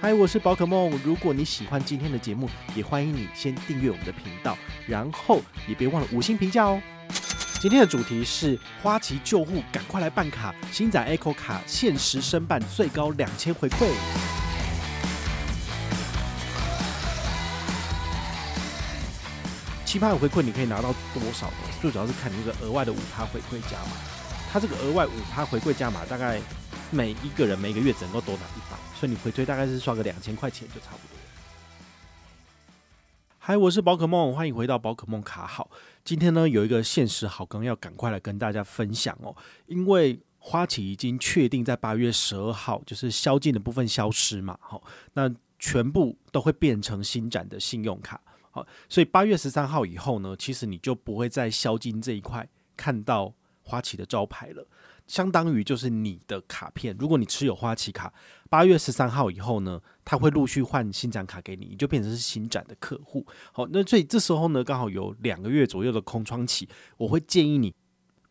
嗨，我是宝可梦。如果你喜欢今天的节目，也欢迎你先订阅我们的频道，然后也别忘了五星评价哦。今天的主题是花旗救护，赶快来办卡！星仔 Echo 卡限时申办，最高两千回馈。七趴的回馈你可以拿到多少呢？最主要是看你这个额外的五趴回馈加码。它这个额外五趴回馈加码，大概每一个人每个月只能够多拿一百。所以你回推大概是刷个两千块钱就差不多。嗨，我是宝可梦，欢迎回到宝可梦卡好。今天呢有一个限时好更要赶快来跟大家分享哦，因为花旗已经确定在八月十二号就是宵禁的部分消失嘛，好，那全部都会变成新展的信用卡，好，所以八月十三号以后呢，其实你就不会在宵禁这一块看到花旗的招牌了。相当于就是你的卡片，如果你持有花旗卡，八月十三号以后呢，他会陆续换新展卡给你，你就变成是新展的客户。好，那所以这时候呢，刚好有两个月左右的空窗期，我会建议你，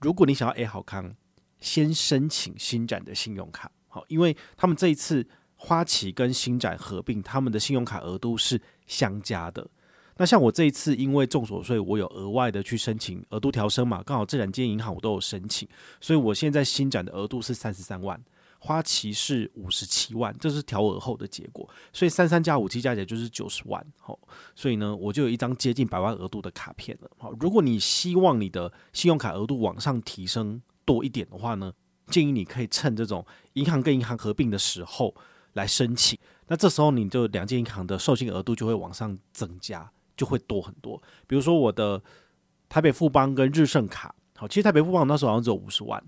如果你想要 A 好康，先申请新展的信用卡。好，因为他们这一次花旗跟新展合并，他们的信用卡额度是相加的。那像我这一次，因为综所税，我有额外的去申请额度调升嘛，刚好这两间银行我都有申请，所以我现在新展的额度是三十三万，花旗是五十七万，这是调额后的结果，所以三三加五七加起来就是九十万，好，所以呢，我就有一张接近百万额度的卡片了，好，如果你希望你的信用卡额度往上提升多一点的话呢，建议你可以趁这种银行跟银行合并的时候来申请，那这时候你就两间银行的授信额度就会往上增加。就会多很多，比如说我的台北富邦跟日盛卡，好，其实台北富邦那时候好像只有五十万，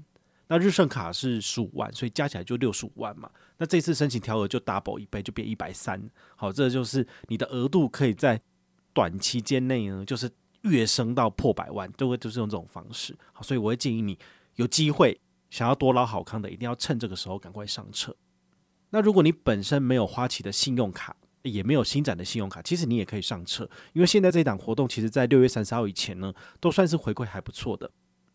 那日盛卡是十五万，所以加起来就六十五万嘛。那这次申请调额就 double 一倍，就变一百三。好，这就是你的额度可以在短期间内呢，就是跃升到破百万，都会就是用这种方式。好，所以我会建议你有机会想要多捞好康的，一定要趁这个时候赶快上车。那如果你本身没有花旗的信用卡，也没有新展的信用卡，其实你也可以上车，因为现在这一档活动，其实在六月三十号以前呢，都算是回馈还不错的。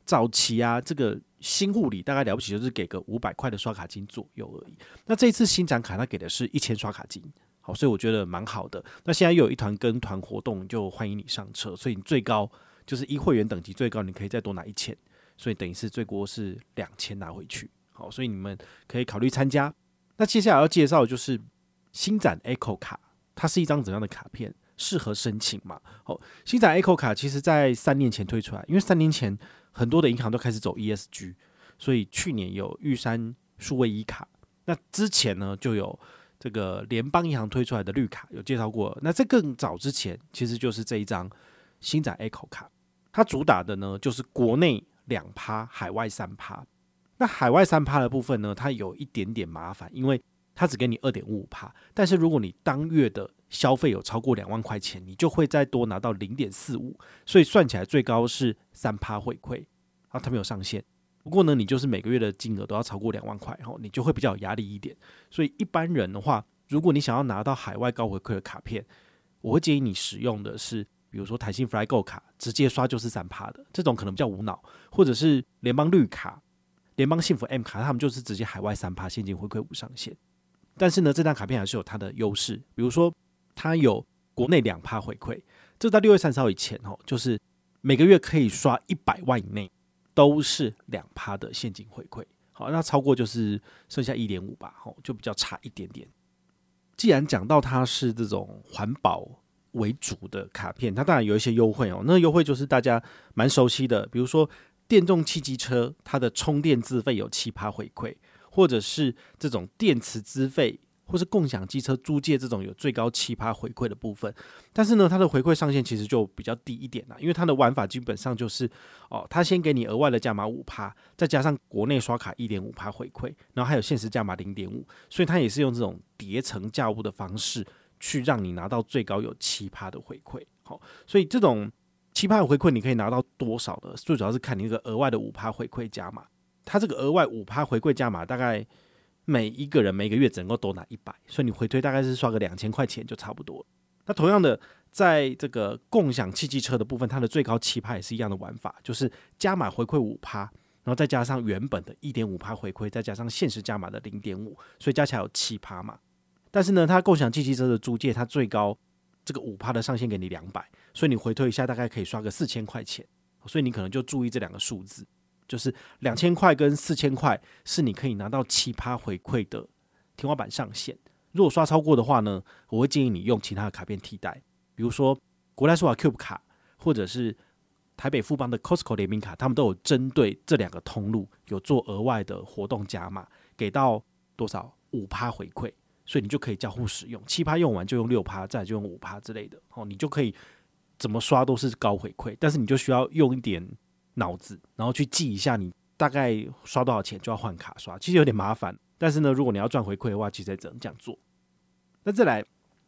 早期啊，这个新护理大概了不起就是给个五百块的刷卡金左右而已。那这次新展卡，它给的是一千刷卡金，好，所以我觉得蛮好的。那现在又有一团跟团活动，就欢迎你上车，所以你最高就是一会员等级最高，你可以再多拿一千，所以等于是最多是两千拿回去。好，所以你们可以考虑参加。那接下来要介绍的就是。星展 Echo 卡，它是一张怎样的卡片？适合申请吗？好，星展 Echo 卡其实在三年前推出来，因为三年前很多的银行都开始走 ESG，所以去年有玉山数位 E 卡。那之前呢，就有这个联邦银行推出来的绿卡，有介绍过。那在更早之前，其实就是这一张星展 Echo 卡，它主打的呢就是国内两趴，海外三趴。那海外三趴的部分呢，它有一点点麻烦，因为他只给你二点五五趴，但是如果你当月的消费有超过两万块钱，你就会再多拿到零点四五，所以算起来最高是三趴回馈啊，它没有上限。不过呢，你就是每个月的金额都要超过两万块，然后你就会比较有压力一点。所以一般人的话，如果你想要拿到海外高回馈的卡片，我会建议你使用的是，比如说弹性 FlyGo 卡，直接刷就是三趴的，这种可能比较无脑，或者是联邦绿卡、联邦幸福 M 卡，他们就是直接海外三趴现金回馈无上限。但是呢，这张卡片还是有它的优势，比如说它有国内两趴回馈，这到六月三十号以前哦，就是每个月可以刷一百万以内都是两趴的现金回馈。好，那超过就是剩下一点五吧，吼，就比较差一点点。既然讲到它是这种环保为主的卡片，它当然有一些优惠哦。那优惠就是大家蛮熟悉的，比如说电动汽机车，它的充电自费有七趴回馈。或者是这种电池资费或是共享机车租借这种有最高七趴回馈的部分，但是呢，它的回馈上限其实就比较低一点啦，因为它的玩法基本上就是哦，它先给你额外的加码五趴，再加上国内刷卡一点五趴回馈，然后还有限时加码零点五，所以它也是用这种叠层价物的方式去让你拿到最高有七趴的回馈。好，所以这种七趴的回馈你可以拿到多少呢？最主要是看你一个额外的五趴回馈加码，它这个额外五趴回馈加码大概。每一个人每个月只能够多拿一百，所以你回推大概是刷个两千块钱就差不多。那同样的，在这个共享汽机车的部分，它的最高七趴也是一样的玩法，就是加码回馈五趴，然后再加上原本的一点五趴回馈，再加上限时加码的零点五，所以加起来有七趴嘛。但是呢，它共享汽机车的租借，它最高这个五趴的上限给你两百，所以你回推一下大概可以刷个四千块钱，所以你可能就注意这两个数字。就是两千块跟四千块是你可以拿到七趴回馈的天花板上限。如果刷超过的话呢，我会建议你用其他的卡片替代，比如说国泰世华 Cube 卡，或者是台北富邦的 Costco 联名卡，他们都有针对这两个通路有做额外的活动加码，给到多少五趴回馈，所以你就可以交互使用。七趴用完就用六趴，再就用五趴之类的，哦，你就可以怎么刷都是高回馈，但是你就需要用一点。脑子，然后去记一下你大概刷多少钱就要换卡刷，其实有点麻烦。但是呢，如果你要赚回馈的话，其实也只能这样做。那再来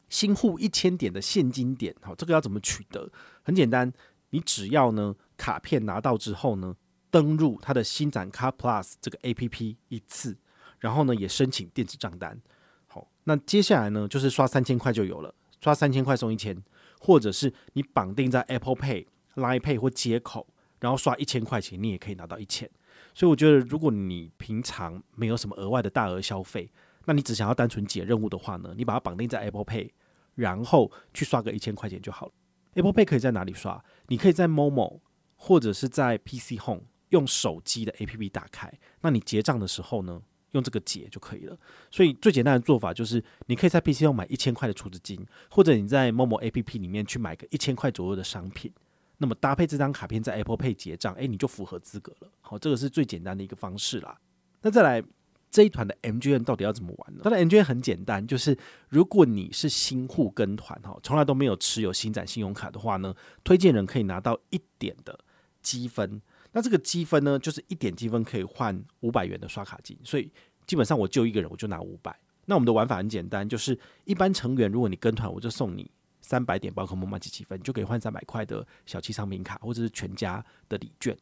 新户一千点的现金点，好，这个要怎么取得？很简单，你只要呢卡片拿到之后呢，登入它的新展卡 Plus 这个 APP 一次，然后呢也申请电子账单。好，那接下来呢就是刷三千块就有了，刷三千块送一千，或者是你绑定在 Apple Pay、Line Pay 或接口。然后刷一千块钱，你也可以拿到一千。所以我觉得，如果你平常没有什么额外的大额消费，那你只想要单纯解任务的话呢，你把它绑定在 Apple Pay，然后去刷个一千块钱就好了。Apple Pay 可以在哪里刷？你可以在 Momo 或者是在 PC Home 用手机的 APP 打开，那你结账的时候呢，用这个结就可以了。所以最简单的做法就是，你可以在 PC Home 买一千块的储值金，或者你在 Momo APP 里面去买个一千块左右的商品。那么搭配这张卡片在 Apple Pay 结账，诶，你就符合资格了。好，这个是最简单的一个方式啦。那再来这一团的 MGN 到底要怎么玩呢？它的 MGN 很简单，就是如果你是新户跟团哈，从来都没有持有新展信用卡的话呢，推荐人可以拿到一点的积分。那这个积分呢，就是一点积分可以换五百元的刷卡金，所以基本上我就一个人我就拿五百。那我们的玩法很简单，就是一般成员如果你跟团，我就送你。三百点宝可梦满级积分，就可以换三百块的小七商品卡，或者是全家的礼券。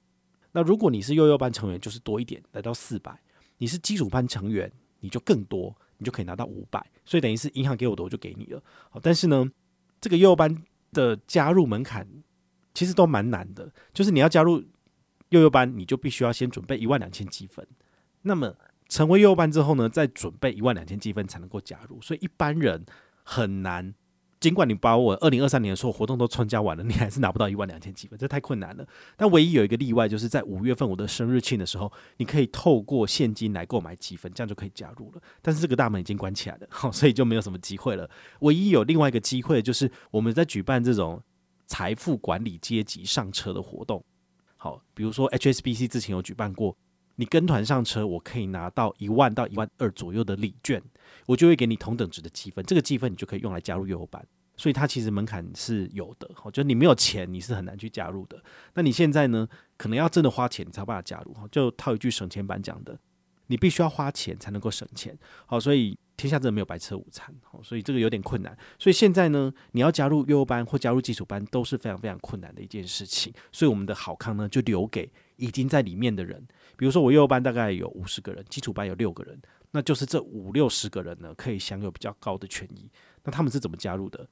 那如果你是幼幼班成员，就是多一点，来到四百；你是基础班成员，你就更多，你就可以拿到五百。所以等于是银行给我的，我就给你了。好，但是呢，这个幼幼班的加入门槛其实都蛮难的，就是你要加入幼幼班，你就必须要先准备一万两千积分。那么成为幼幼班之后呢，再准备一万两千积分才能够加入。所以一般人很难。尽管你把我二零二三年的所有活动都参加完了，你还是拿不到一万两千积分，这太困难了。但唯一有一个例外，就是在五月份我的生日庆的时候，你可以透过现金来购买积分，这样就可以加入了。但是这个大门已经关起来了，好，所以就没有什么机会了。唯一有另外一个机会，就是我们在举办这种财富管理阶级上车的活动。好，比如说 HSBC 之前有举办过，你跟团上车，我可以拿到一万到一万二左右的礼券。我就会给你同等值的积分，这个积分你就可以用来加入幼幼班，所以它其实门槛是有的。好，就你没有钱，你是很难去加入的。那你现在呢，可能要真的花钱，才有办法加入。就套一句省钱版讲的，你必须要花钱才能够省钱。好，所以天下真的没有白吃午餐。好，所以这个有点困难。所以现在呢，你要加入幼幼班或加入基础班都是非常非常困难的一件事情。所以我们的好康呢，就留给已经在里面的人。比如说我幼班大概有五十个人，基础班有六个人。那就是这五六十个人呢，可以享有比较高的权益。那他们是怎么加入的？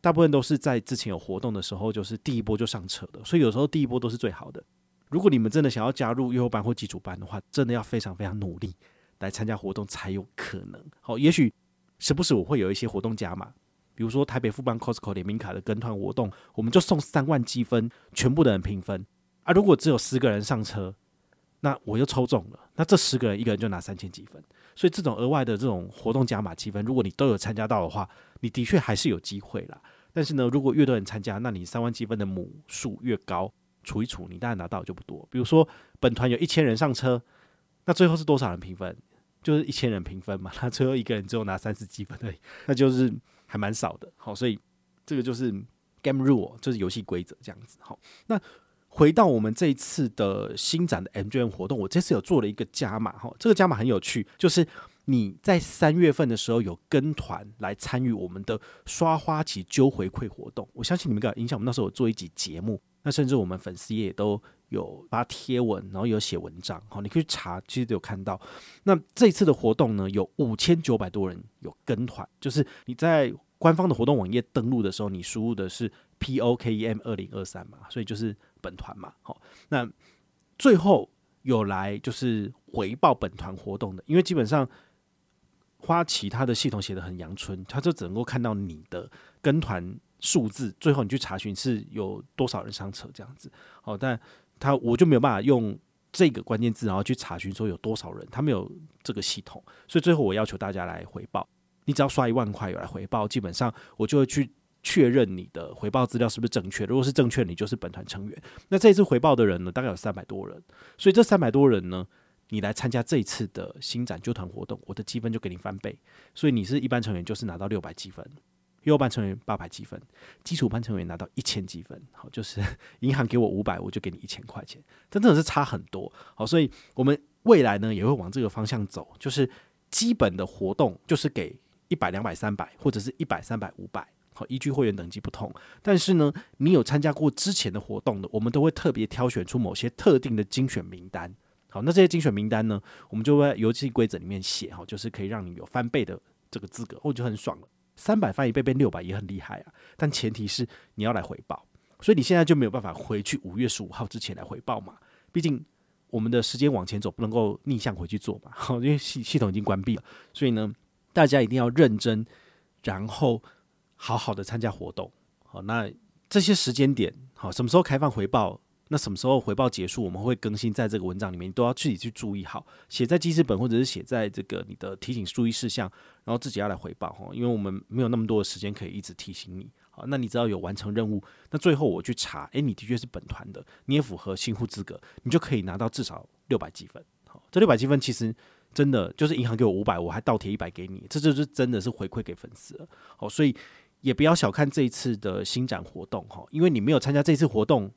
大部分都是在之前有活动的时候，就是第一波就上车的。所以有时候第一波都是最好的。如果你们真的想要加入幼幼班或基础班的话，真的要非常非常努力来参加活动才有可能。好，也许时不时我会有一些活动加码，比如说台北富邦 Costco 联名卡的跟团活动，我们就送三万积分，全部的人平分。啊，如果只有十个人上车，那我又抽中了，那这十个人一个人就拿三千积分。所以这种额外的这种活动加码积分，如果你都有参加到的话，你的确还是有机会啦。但是呢，如果越多人参加，那你三万积分的母数越高，除一除，你当然拿到就不多。比如说本团有一千人上车，那最后是多少人平分？就是一千人评分嘛，他最后一个人只有拿三十积分而已，那就是还蛮少的。好，所以这个就是 game rule，就是游戏规则这样子。好，那回到我们这一次的新展的 MGM 活动，我这次有做了一个加码哈，这个加码很有趣，就是。你在三月份的时候有跟团来参与我们的刷花旗揪回馈活动，我相信你们有印象。我们那时候有做一集节目，那甚至我们粉丝也都有发贴文，然后有写文章，好，你可以查，其实都有看到。那这次的活动呢，有五千九百多人有跟团，就是你在官方的活动网页登录的时候，你输入的是 P O K E M 二零二三嘛，所以就是本团嘛，好，那最后有来就是回报本团活动的，因为基本上。花旗他的系统写的很阳春，他就只能够看到你的跟团数字，最后你去查询是有多少人上车这样子。哦，但他我就没有办法用这个关键字，然后去查询说有多少人，他没有这个系统，所以最后我要求大家来回报。你只要刷一万块有来回报，基本上我就会去确认你的回报资料是不是正确。如果是正确，你就是本团成员。那这一次回报的人呢，大概有三百多人，所以这三百多人呢。你来参加这一次的新展旧团活动，我的积分就给你翻倍，所以你是一般成员就是拿到六百积分，幼幼班成员八百积分，基础班成员拿到一千积分。好，就是银行给我五百，我就给你一千块钱，真的是差很多。好，所以我们未来呢也会往这个方向走，就是基本的活动就是给一百、两百、三百，或者是一百、三百、五百。好，依据会员等级不同，但是呢，你有参加过之前的活动的，我们都会特别挑选出某些特定的精选名单。好，那这些精选名单呢，我们就会在游戏规则里面写哈，就是可以让你有翻倍的这个资格，我就很爽了。三百翻一倍变六百也很厉害啊，但前提是你要来回报，所以你现在就没有办法回去五月十五号之前来回报嘛，毕竟我们的时间往前走，不能够逆向回去做嘛。好，因为系系统已经关闭了，所以呢，大家一定要认真，然后好好的参加活动。好，那这些时间点，好，什么时候开放回报？那什么时候回报结束，我们会更新在这个文章里面，你都要自己去注意好，写在记事本或者是写在这个你的提醒注意事项，然后自己要来回报哈，因为我们没有那么多的时间可以一直提醒你。好，那你只要有完成任务，那最后我去查，诶，你的确是本团的，你也符合新户资格，你就可以拿到至少六百积分。好，这六百积分其实真的就是银行给我五百，我还倒贴一百给你，这就是真的是回馈给粉丝了。好，所以也不要小看这一次的新展活动哈，因为你没有参加这次活动。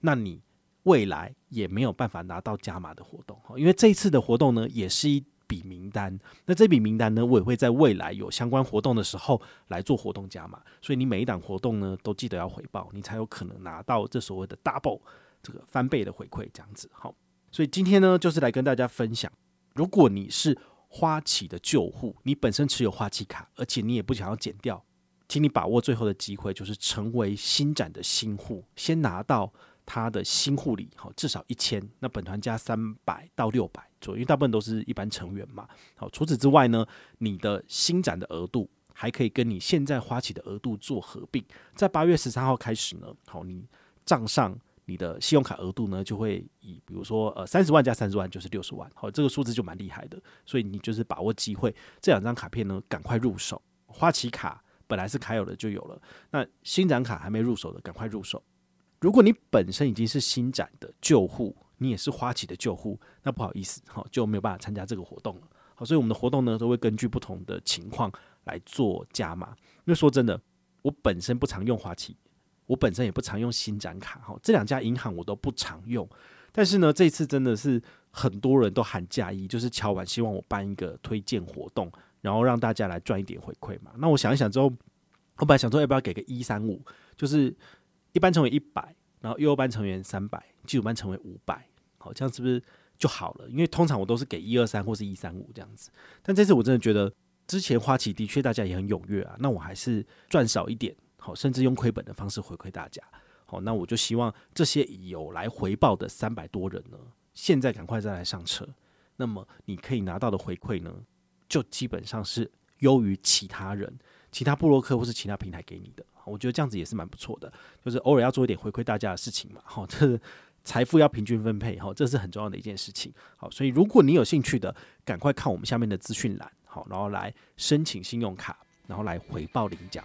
那你未来也没有办法拿到加码的活动哈，因为这一次的活动呢，也是一笔名单。那这笔名单呢，我也会在未来有相关活动的时候来做活动加码。所以你每一档活动呢，都记得要回报，你才有可能拿到这所谓的 double 这个翻倍的回馈，这样子。好，所以今天呢，就是来跟大家分享，如果你是花旗的旧户，你本身持有花旗卡，而且你也不想要减掉，请你把握最后的机会，就是成为新展的新户，先拿到。他的新户里，好，至少一千，那本团加三百到六百左右，因为大部分都是一般成员嘛。好，除此之外呢，你的新展的额度还可以跟你现在花旗的额度做合并，在八月十三号开始呢，好，你账上你的信用卡额度呢就会以，比如说呃三十万加三十万就是六十万，好，这个数字就蛮厉害的，所以你就是把握机会，这两张卡片呢赶快入手。花旗卡本来是卡有的就有了，那新展卡还没入手的赶快入手。如果你本身已经是新展的旧户，你也是花旗的旧户，那不好意思，哈，就没有办法参加这个活动了。好，所以我们的活动呢，都会根据不同的情况来做加码。因为说真的，我本身不常用花旗，我本身也不常用新展卡，哈，这两家银行我都不常用。但是呢，这次真的是很多人都喊加一，就是敲碗希望我办一个推荐活动，然后让大家来赚一点回馈嘛。那我想一想之后，我本来想说要不要给个一三五，就是。一般成为一百，然后幼幼班成员三百，基础班成为五百，好，这样是不是就好了？因为通常我都是给一二三或是一三五这样子，但这次我真的觉得，之前花旗的确大家也很踊跃啊，那我还是赚少一点，好，甚至用亏本的方式回馈大家，好，那我就希望这些有来回报的三百多人呢，现在赶快再来上车，那么你可以拿到的回馈呢，就基本上是优于其他人。其他部落客或是其他平台给你的，我觉得这样子也是蛮不错的，就是偶尔要做一点回馈大家的事情嘛，好，这财富要平均分配，好，这是很重要的一件事情，好，所以如果你有兴趣的，赶快看我们下面的资讯栏，好，然后来申请信用卡，然后来回报领奖。